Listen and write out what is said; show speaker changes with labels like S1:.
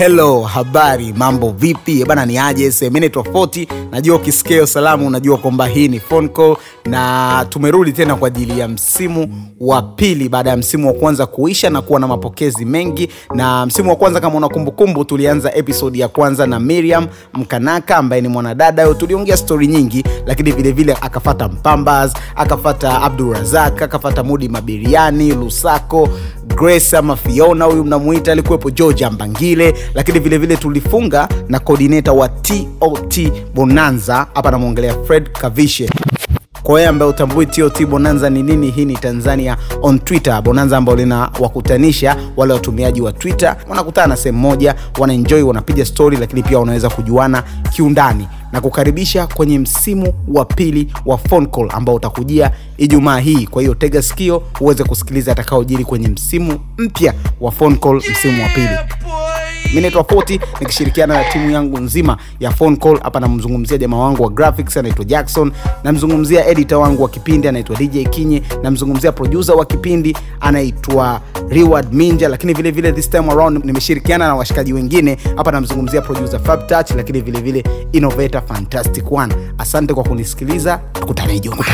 S1: Hello, habari, mambo vipi? Bana ni aje? semene tofauti Najua ukisikia salamu unajua kwamba hii ni phone na tumerudi tena kwa ajili ya msimu wa pili baada ya msimu wa kwanza kuisha na kuwa na mapokezi mengi. Na msimu wa kwanza kama una kumbukumbu, tulianza episodi ya kwanza na Miriam Mkanaka ambaye ni mwanadada. Tuliongea stori nyingi, lakini vile vile akafata Mpambas, akafata abdurazak akafata Mudi Mabiriani, Lusako Grace ama Fiona huyu mnamuita, alikuwepo George Ambangile, lakini vile vile tulifunga na coordinator wa TOT Bonanza, hapa namwongelea Fred Kavishe. Kwa wewe ambaye utambui TOT Bonanza ni nini, hii ni Tanzania on Twitter, bonanza ambayo linawakutanisha wale watumiaji wa Twitter, wanakutana sehemu moja, wanaenjoy, wanapiga story, lakini pia wanaweza kujuana kiundani na kukaribisha kwenye msimu wa pili wa phone call ambao utakujia Ijumaa hii. Kwa hiyo tega sikio uweze kusikiliza atakaojiri kwenye msimu mpya wa phone call, msimu wa pili. Mi naitwa Foti nikishirikiana na timu yangu nzima ya phone call hapa. Namzungumzia jamaa wangu wa graphics anaitwa Jackson, namzungumzia editor wangu wa kipindi anaitwa DJ Kinye, namzungumzia producer wa kipindi anaitwa Reward Minja, lakini vile vile this time around nimeshirikiana na washikaji wengine hapa. Namzungumzia producer Fab Touch, lakini vile vile innovator Fantastic One. Asante kwa kunisikiliza, tukutane Ijumaa.